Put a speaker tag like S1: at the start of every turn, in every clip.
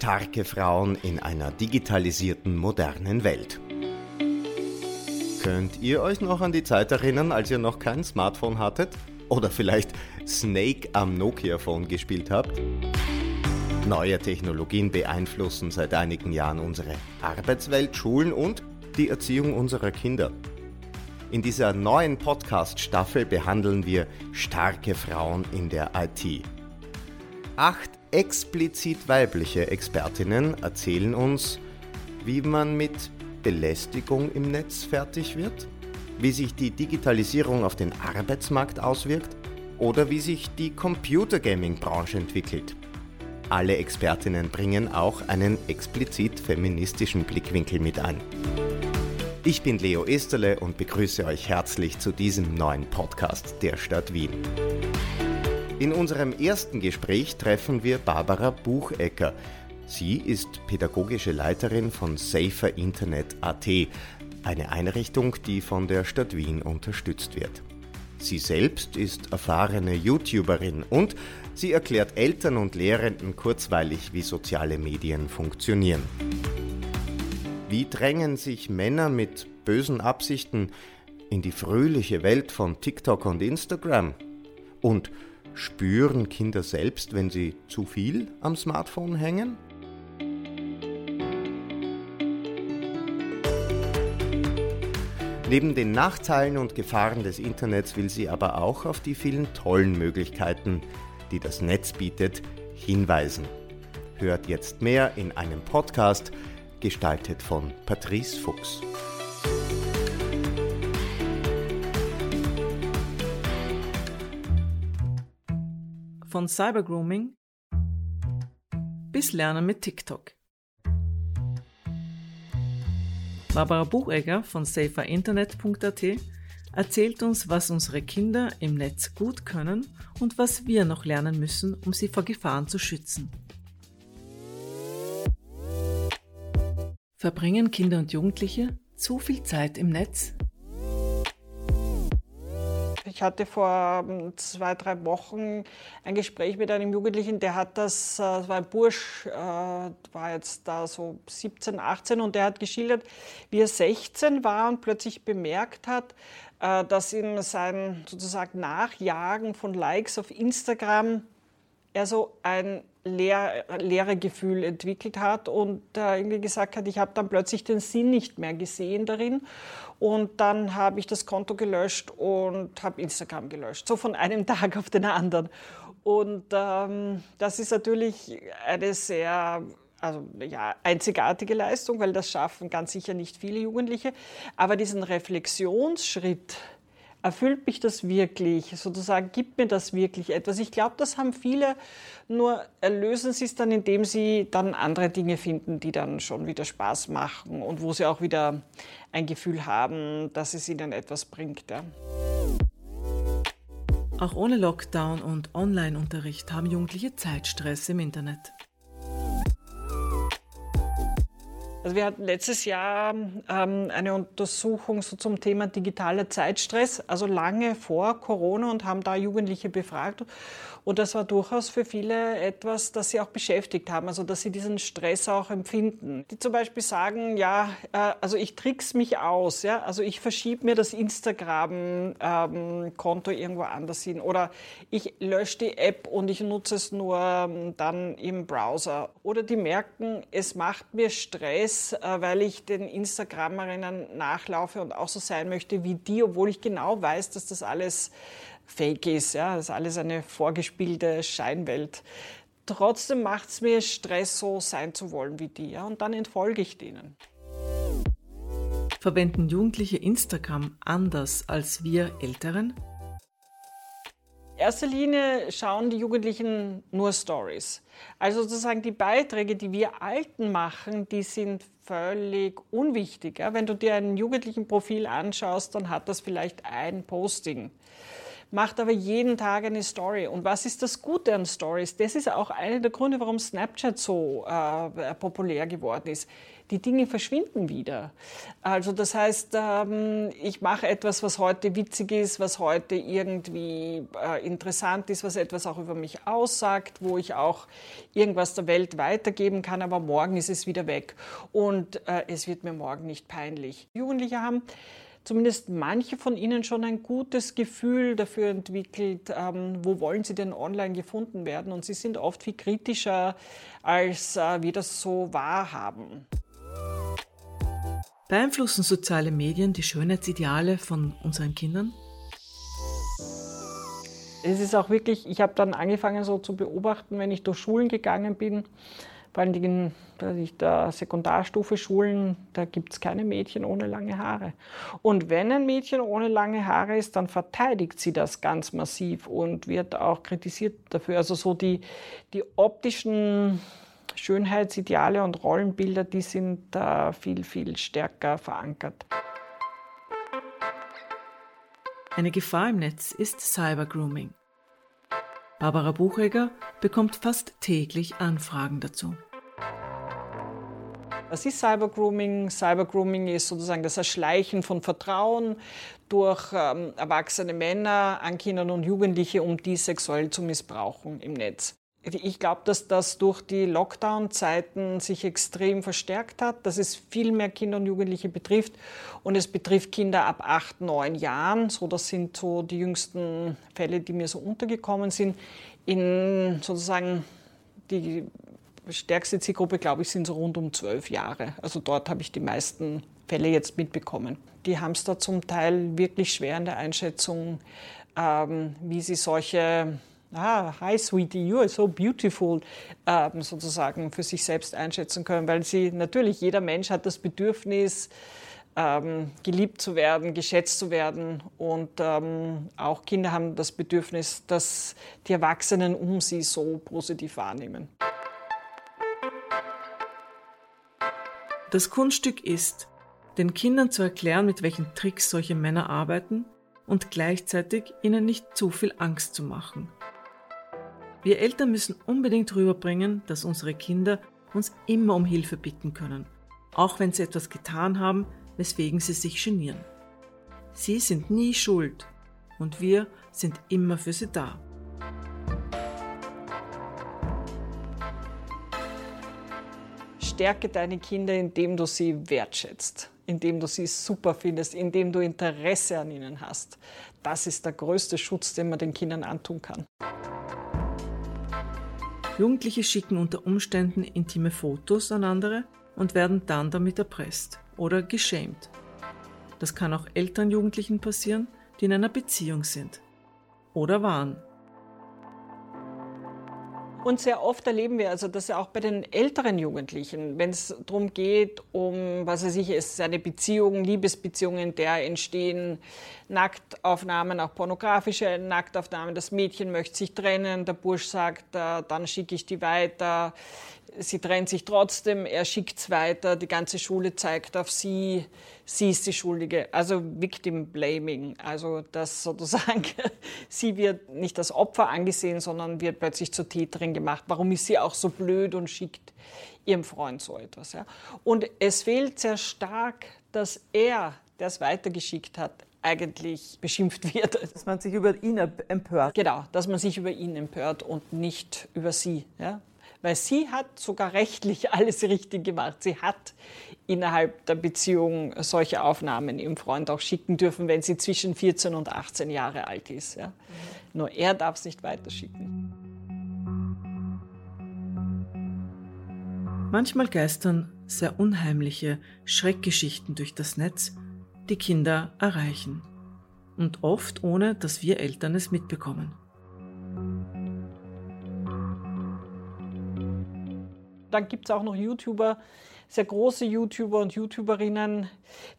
S1: Starke Frauen in einer digitalisierten modernen Welt. Könnt ihr euch noch an die Zeit erinnern, als ihr noch kein Smartphone hattet? Oder vielleicht Snake am Nokia-Phone gespielt habt? Neue Technologien beeinflussen seit einigen Jahren unsere Arbeitswelt, Schulen und die Erziehung unserer Kinder. In dieser neuen Podcast-Staffel behandeln wir starke Frauen in der IT. Acht explizit weibliche Expertinnen erzählen uns, wie man mit Belästigung im Netz fertig wird, wie sich die Digitalisierung auf den Arbeitsmarkt auswirkt oder wie sich die Computergaming-Branche entwickelt. Alle Expertinnen bringen auch einen explizit feministischen Blickwinkel mit ein. Ich bin Leo Esterle und begrüße euch herzlich zu diesem neuen Podcast der Stadt Wien. In unserem ersten Gespräch treffen wir Barbara Buchecker. Sie ist pädagogische Leiterin von Safer Internet AT, eine Einrichtung, die von der Stadt Wien unterstützt wird. Sie selbst ist erfahrene YouTuberin und sie erklärt Eltern und Lehrenden kurzweilig, wie soziale Medien funktionieren. Wie drängen sich Männer mit bösen Absichten in die fröhliche Welt von TikTok und Instagram? Und spüren Kinder selbst, wenn sie zu viel am Smartphone hängen? Neben den Nachteilen und Gefahren des Internets will sie aber auch auf die vielen tollen Möglichkeiten, die das Netz bietet, hinweisen. Hört jetzt mehr in einem Podcast, gestaltet von Patrice Fuchs.
S2: Von Cybergrooming bis Lernen mit TikTok. Barbara Buchegger von saferinternet.at erzählt uns, was unsere Kinder im Netz gut können und was wir noch lernen müssen, um sie vor Gefahren zu schützen. Verbringen Kinder und Jugendliche zu viel Zeit im Netz?
S3: Ich hatte vor ähm, zwei, drei Wochen ein Gespräch mit einem Jugendlichen, der hat das, äh, das war ein Bursch, äh, war jetzt da so 17, 18 und der hat geschildert, wie er 16 war und plötzlich bemerkt hat, äh, dass ihm sein sozusagen Nachjagen von Likes auf Instagram er so ein leer, leere Gefühl entwickelt hat und äh, irgendwie gesagt hat, ich habe dann plötzlich den Sinn nicht mehr gesehen darin. Und dann habe ich das Konto gelöscht und habe Instagram gelöscht, so von einem Tag auf den anderen. Und ähm, das ist natürlich eine sehr also ja, einzigartige Leistung, weil das schaffen ganz sicher nicht viele Jugendliche. Aber diesen Reflexionsschritt, erfüllt mich das wirklich, sozusagen gibt mir das wirklich etwas. Ich glaube, das haben viele, nur lösen sie es dann, indem sie dann andere Dinge finden, die dann schon wieder Spaß machen und wo sie auch wieder ein Gefühl haben, dass es ihnen etwas bringt. Ja.
S2: Auch ohne Lockdown und Online-Unterricht haben Jugendliche Zeitstress im Internet.
S3: Also wir hatten letztes Jahr ähm, eine Untersuchung so zum Thema digitaler Zeitstress, also lange vor Corona und haben da Jugendliche befragt. Und das war durchaus für viele etwas, das sie auch beschäftigt haben, also dass sie diesen Stress auch empfinden. Die zum Beispiel sagen, ja, äh, also ich trick's mich aus, ja, also ich verschiebe mir das Instagram-Konto ähm, irgendwo anders hin oder ich lösche die App und ich nutze es nur ähm, dann im Browser. Oder die merken, es macht mir Stress, äh, weil ich den Instagramerinnen nachlaufe und auch so sein möchte wie die, obwohl ich genau weiß, dass das alles fake ist. Ja? Das ist alles eine vorgespielte Scheinwelt. Trotzdem macht es mir Stress, so sein zu wollen wie die. Ja? Und dann entfolge ich denen.
S2: Verwenden Jugendliche Instagram anders als wir Älteren?
S3: In erster Linie schauen die Jugendlichen nur Stories. Also sozusagen die Beiträge, die wir Alten machen, die sind völlig unwichtig. Wenn du dir ein jugendlichen Profil anschaust, dann hat das vielleicht ein Posting. Macht aber jeden Tag eine Story. Und was ist das Gute an Stories? Das ist auch einer der Gründe, warum Snapchat so äh, populär geworden ist die Dinge verschwinden wieder. Also das heißt, ähm, ich mache etwas, was heute witzig ist, was heute irgendwie äh, interessant ist, was etwas auch über mich aussagt, wo ich auch irgendwas der Welt weitergeben kann, aber morgen ist es wieder weg und äh, es wird mir morgen nicht peinlich. Jugendliche haben zumindest manche von ihnen schon ein gutes Gefühl dafür entwickelt, ähm, wo wollen sie denn online gefunden werden. Und sie sind oft viel kritischer, als äh, wir das so wahrhaben.
S2: Beeinflussen soziale Medien die Schönheitsideale von unseren Kindern?
S3: Es ist auch wirklich, ich habe dann angefangen so zu beobachten, wenn ich durch Schulen gegangen bin, vor allem in der Sekundarstufe Schulen, da gibt es keine Mädchen ohne lange Haare. Und wenn ein Mädchen ohne lange Haare ist, dann verteidigt sie das ganz massiv und wird auch kritisiert dafür. Also so die, die optischen Schönheitsideale und Rollenbilder, die sind da viel, viel stärker verankert.
S2: Eine Gefahr im Netz ist Cybergrooming. Barbara Buchegger bekommt fast täglich Anfragen dazu.
S3: Was ist Cybergrooming? Cybergrooming ist sozusagen das Erschleichen von Vertrauen durch ähm, erwachsene Männer an Kinder und Jugendliche, um die sexuell zu missbrauchen im Netz. Ich glaube, dass das durch die Lockdown-Zeiten sich extrem verstärkt hat, dass es viel mehr Kinder und Jugendliche betrifft. Und es betrifft Kinder ab acht, neun Jahren. So, das sind so die jüngsten Fälle, die mir so untergekommen sind. In sozusagen die stärkste Zielgruppe, glaube ich, sind so rund um zwölf Jahre. Also dort habe ich die meisten Fälle jetzt mitbekommen. Die haben es da zum Teil wirklich schwer in der Einschätzung, ähm, wie sie solche ah, hi sweetie, you are so beautiful, ähm, sozusagen für sich selbst einschätzen können, weil sie natürlich, jeder Mensch hat das Bedürfnis, ähm, geliebt zu werden, geschätzt zu werden und ähm, auch Kinder haben das Bedürfnis, dass die Erwachsenen um sie so positiv wahrnehmen.
S2: Das Kunststück ist, den Kindern zu erklären, mit welchen Tricks solche Männer arbeiten und gleichzeitig ihnen nicht zu viel Angst zu machen. Wir Eltern müssen unbedingt rüberbringen, dass unsere Kinder uns immer um Hilfe bitten können, auch wenn sie etwas getan haben, weswegen sie sich genieren. Sie sind nie schuld und wir sind immer für sie da.
S3: Stärke deine Kinder, indem du sie wertschätzt, indem du sie super findest, indem du Interesse an ihnen hast. Das ist der größte Schutz, den man den Kindern antun kann.
S2: Jugendliche schicken unter Umständen intime Fotos an andere und werden dann damit erpresst oder geschämt. Das kann auch älteren Jugendlichen passieren, die in einer Beziehung sind oder waren.
S3: Und sehr oft erleben wir also, dass ja auch bei den älteren Jugendlichen, wenn es darum geht, um, was weiß ich, ist eine Beziehung, Liebesbeziehungen, der entstehen Nacktaufnahmen, auch pornografische Nacktaufnahmen. Das Mädchen möchte sich trennen, der Bursch sagt, äh, dann schicke ich die weiter sie trennt sich trotzdem, er schickt es weiter, die ganze Schule zeigt auf sie, sie ist die Schuldige. Also Victim Blaming, also dass sozusagen sie wird nicht als Opfer angesehen, sondern wird plötzlich zur Täterin gemacht. Warum ist sie auch so blöd und schickt ihrem Freund so etwas? Ja? Und es fehlt sehr stark, dass er, der es weitergeschickt hat, eigentlich beschimpft wird.
S2: Dass man sich über ihn empört.
S3: Genau, dass man sich über ihn empört und nicht über sie. Ja? Weil sie hat sogar rechtlich alles richtig gemacht. Sie hat innerhalb der Beziehung solche Aufnahmen ihrem Freund auch schicken dürfen, wenn sie zwischen 14 und 18 Jahre alt ist. Ja. Nur er darf es nicht weiterschicken.
S2: Manchmal geistern sehr unheimliche Schreckgeschichten durch das Netz, die Kinder erreichen. Und oft ohne, dass wir Eltern es mitbekommen.
S3: Dann gibt es auch noch YouTuber, sehr große YouTuber und YouTuberinnen,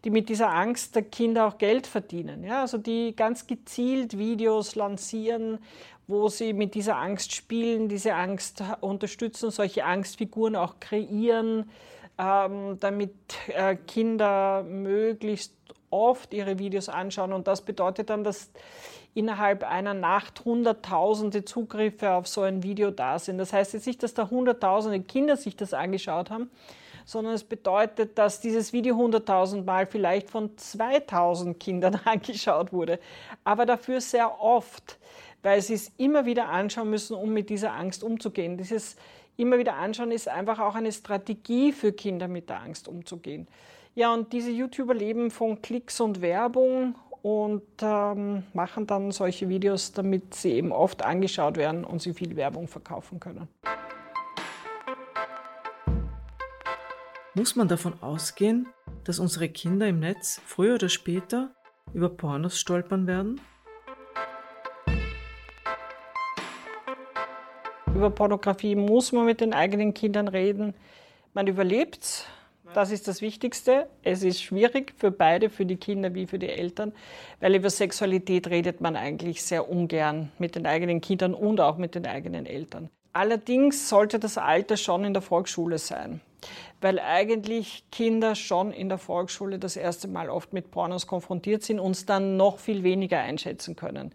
S3: die mit dieser Angst der Kinder auch Geld verdienen. Ja, also die ganz gezielt Videos lancieren, wo sie mit dieser Angst spielen, diese Angst unterstützen, solche Angstfiguren auch kreieren, ähm, damit äh, Kinder möglichst oft ihre Videos anschauen. Und das bedeutet dann, dass innerhalb einer Nacht hunderttausende Zugriffe auf so ein Video da sind. Das heißt jetzt nicht, dass da hunderttausende Kinder sich das angeschaut haben, sondern es bedeutet, dass dieses Video hunderttausend Mal vielleicht von 2000 Kindern angeschaut wurde, aber dafür sehr oft, weil sie es immer wieder anschauen müssen, um mit dieser Angst umzugehen. Dieses immer wieder anschauen ist einfach auch eine Strategie für Kinder mit der Angst umzugehen. Ja, und diese YouTuber leben von Klicks und Werbung und ähm, machen dann solche Videos, damit sie eben oft angeschaut werden und sie viel Werbung verkaufen können.
S2: Muss man davon ausgehen, dass unsere Kinder im Netz früher oder später über Pornos stolpern werden?
S3: Über Pornografie muss man mit den eigenen Kindern reden. Man überlebt das ist das Wichtigste. Es ist schwierig für beide, für die Kinder wie für die Eltern, weil über Sexualität redet man eigentlich sehr ungern mit den eigenen Kindern und auch mit den eigenen Eltern. Allerdings sollte das Alter schon in der Volksschule sein, weil eigentlich Kinder schon in der Volksschule das erste Mal oft mit Pornos konfrontiert sind und es dann noch viel weniger einschätzen können.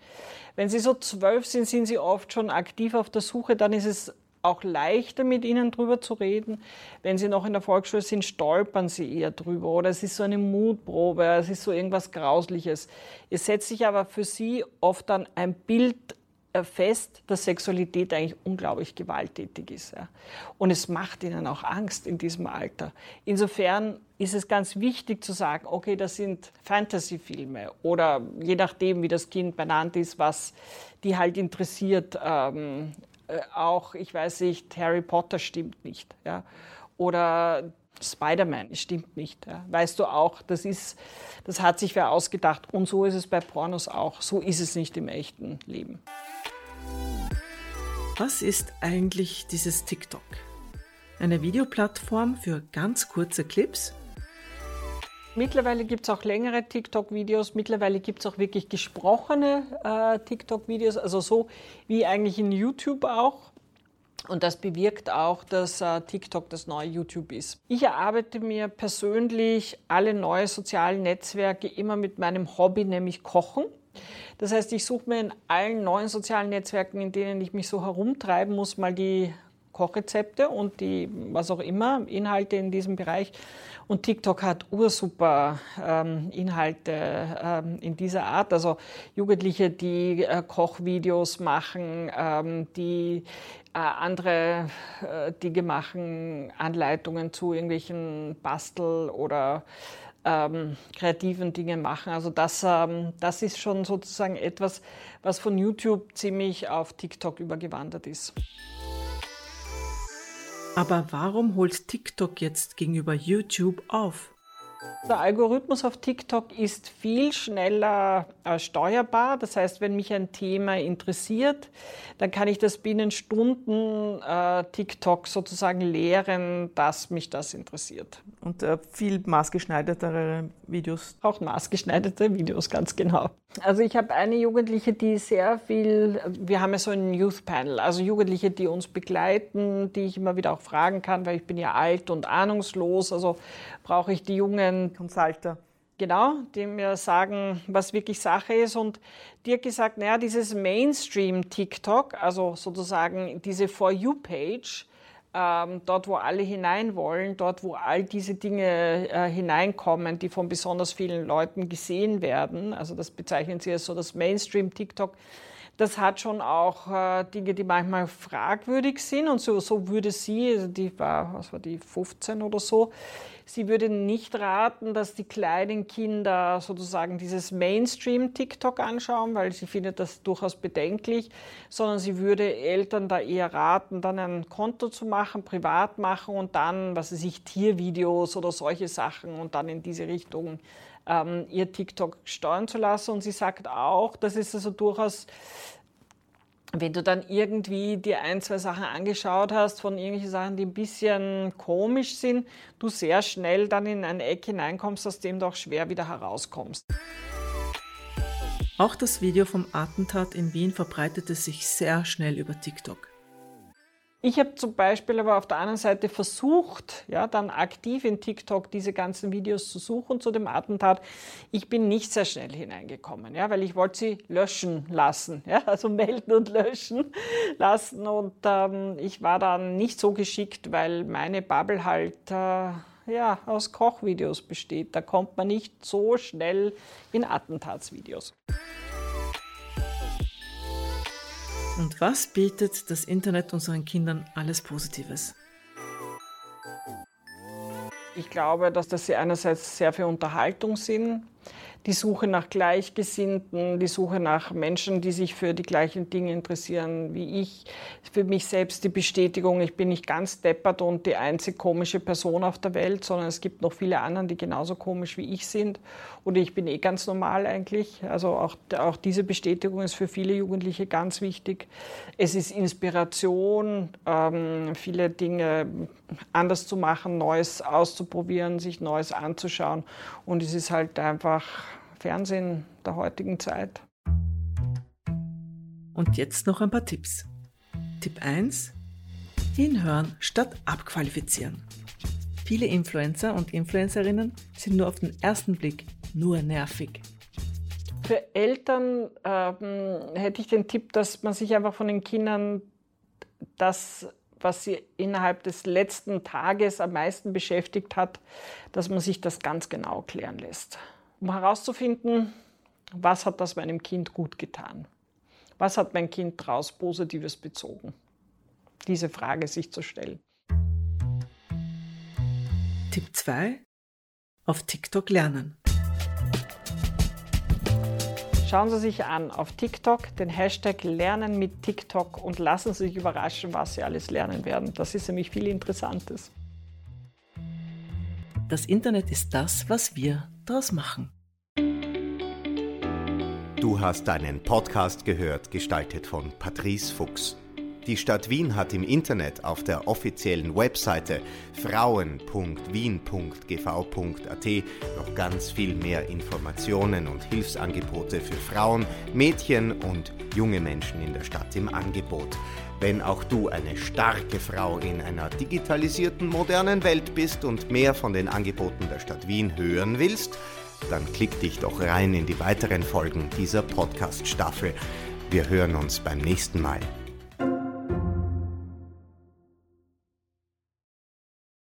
S3: Wenn sie so zwölf sind, sind sie oft schon aktiv auf der Suche, dann ist es auch leichter mit ihnen drüber zu reden. Wenn sie noch in der Volksschule sind, stolpern sie eher drüber oder es ist so eine Mutprobe, es ist so irgendwas Grausliches. Es setzt sich aber für sie oft dann ein Bild äh, fest, dass Sexualität eigentlich unglaublich gewalttätig ist. Und es macht ihnen auch Angst in diesem Alter. Insofern ist es ganz wichtig zu sagen, okay, das sind Fantasy-Filme oder je nachdem, wie das Kind benannt ist, was die halt interessiert, ähm, äh, auch, ich weiß nicht, Harry Potter stimmt nicht. Ja? Oder Spider-Man stimmt nicht. Ja? Weißt du auch, das, ist, das hat sich wer ausgedacht. Und so ist es bei Pornos auch. So ist es nicht im echten Leben.
S2: Was ist eigentlich dieses TikTok? Eine Videoplattform für ganz kurze Clips?
S3: Mittlerweile gibt es auch längere TikTok-Videos, mittlerweile gibt es auch wirklich gesprochene äh, TikTok-Videos, also so wie eigentlich in YouTube auch. Und das bewirkt auch, dass äh, TikTok das neue YouTube ist. Ich erarbeite mir persönlich alle neue sozialen Netzwerke immer mit meinem Hobby, nämlich Kochen. Das heißt, ich suche mir in allen neuen sozialen Netzwerken, in denen ich mich so herumtreiben muss, mal die Kochrezepte und die, was auch immer, Inhalte in diesem Bereich. Und TikTok hat ursuper ähm, Inhalte ähm, in dieser Art. Also Jugendliche, die äh, Kochvideos machen, ähm, die äh, andere äh, Dinge machen, Anleitungen zu irgendwelchen Bastel- oder ähm, kreativen Dinge machen. Also das, ähm, das ist schon sozusagen etwas, was von YouTube ziemlich auf TikTok übergewandert ist.
S2: Aber warum holt TikTok jetzt gegenüber YouTube auf?
S3: Der Algorithmus auf TikTok ist viel schneller äh, steuerbar. Das heißt, wenn mich ein Thema interessiert, dann kann ich das binnen Stunden äh, TikTok sozusagen lehren, dass mich das interessiert.
S2: Und äh, viel maßgeschneidertere Videos.
S3: Auch maßgeschneiderte Videos, ganz genau. Also ich habe eine Jugendliche, die sehr viel, wir haben ja so ein Youth Panel, also Jugendliche, die uns begleiten, die ich immer wieder auch fragen kann, weil ich bin ja alt und ahnungslos, also brauche ich die jungen
S2: Consulter.
S3: Genau, die mir sagen, was wirklich Sache ist. Und hat gesagt, naja, dieses Mainstream-TikTok, also sozusagen diese For You-Page, ähm, dort, wo alle hinein wollen, dort, wo all diese Dinge äh, hineinkommen, die von besonders vielen Leuten gesehen werden. Also das bezeichnen sie als so das Mainstream-TikTok. Das hat schon auch äh, Dinge, die manchmal fragwürdig sind. Und so, so würde sie, also die war, was war die, 15 oder so, Sie würde nicht raten, dass die kleinen Kinder sozusagen dieses Mainstream-TikTok anschauen, weil sie findet das durchaus bedenklich, sondern sie würde Eltern da eher raten, dann ein Konto zu machen, privat machen und dann, was weiß ich, Tiervideos oder solche Sachen und dann in diese Richtung ähm, ihr TikTok steuern zu lassen. Und sie sagt auch, dass es also durchaus wenn du dann irgendwie dir ein, zwei Sachen angeschaut hast von irgendwelchen Sachen, die ein bisschen komisch sind, du sehr schnell dann in ein Eck hineinkommst, aus dem du auch schwer wieder herauskommst.
S2: Auch das Video vom Attentat in Wien verbreitete sich sehr schnell über TikTok.
S3: Ich habe zum Beispiel aber auf der anderen Seite versucht, ja, dann aktiv in TikTok diese ganzen Videos zu suchen zu dem Attentat. Ich bin nicht sehr schnell hineingekommen, ja, weil ich wollte sie löschen lassen, ja, also melden und löschen lassen. Und ähm, ich war dann nicht so geschickt, weil meine Bubble halt äh, ja, aus Kochvideos besteht. Da kommt man nicht so schnell in Attentatsvideos.
S2: Und was bietet das Internet unseren Kindern alles Positives?
S3: Ich glaube, dass das sie einerseits sehr für Unterhaltung sind, die Suche nach Gleichgesinnten, die Suche nach Menschen, die sich für die gleichen Dinge interessieren wie ich. Für mich selbst die Bestätigung, ich bin nicht ganz deppert und die einzig komische Person auf der Welt, sondern es gibt noch viele andere, die genauso komisch wie ich sind. Und ich bin eh ganz normal eigentlich. Also auch, auch diese Bestätigung ist für viele Jugendliche ganz wichtig. Es ist Inspiration, ähm, viele Dinge anders zu machen, Neues auszuprobieren, sich Neues anzuschauen. Und es ist halt einfach Fernsehen der heutigen Zeit.
S2: Und jetzt noch ein paar Tipps. Tipp 1. Hinhören statt abqualifizieren. Viele Influencer und Influencerinnen sind nur auf den ersten Blick nur nervig.
S3: Für Eltern ähm, hätte ich den Tipp, dass man sich einfach von den Kindern das, was sie innerhalb des letzten Tages am meisten beschäftigt hat, dass man sich das ganz genau klären lässt um herauszufinden, was hat das meinem Kind gut getan? Was hat mein Kind daraus Positives bezogen? Diese Frage sich zu stellen.
S2: Tipp 2. Auf TikTok lernen.
S3: Schauen Sie sich an auf TikTok den Hashtag Lernen mit TikTok und lassen Sie sich überraschen, was Sie alles lernen werden. Das ist nämlich viel Interessantes.
S2: Das Internet ist das, was wir daraus machen.
S1: Du hast einen Podcast gehört, gestaltet von Patrice Fuchs. Die Stadt Wien hat im Internet auf der offiziellen Webseite frauen.wien.gv.at noch ganz viel mehr Informationen und Hilfsangebote für Frauen, Mädchen und junge Menschen in der Stadt im Angebot. Wenn auch du eine starke Frau in einer digitalisierten, modernen Welt bist und mehr von den Angeboten der Stadt Wien hören willst, dann klick dich doch rein in die weiteren Folgen dieser Podcast-Staffel. Wir hören uns beim nächsten Mal.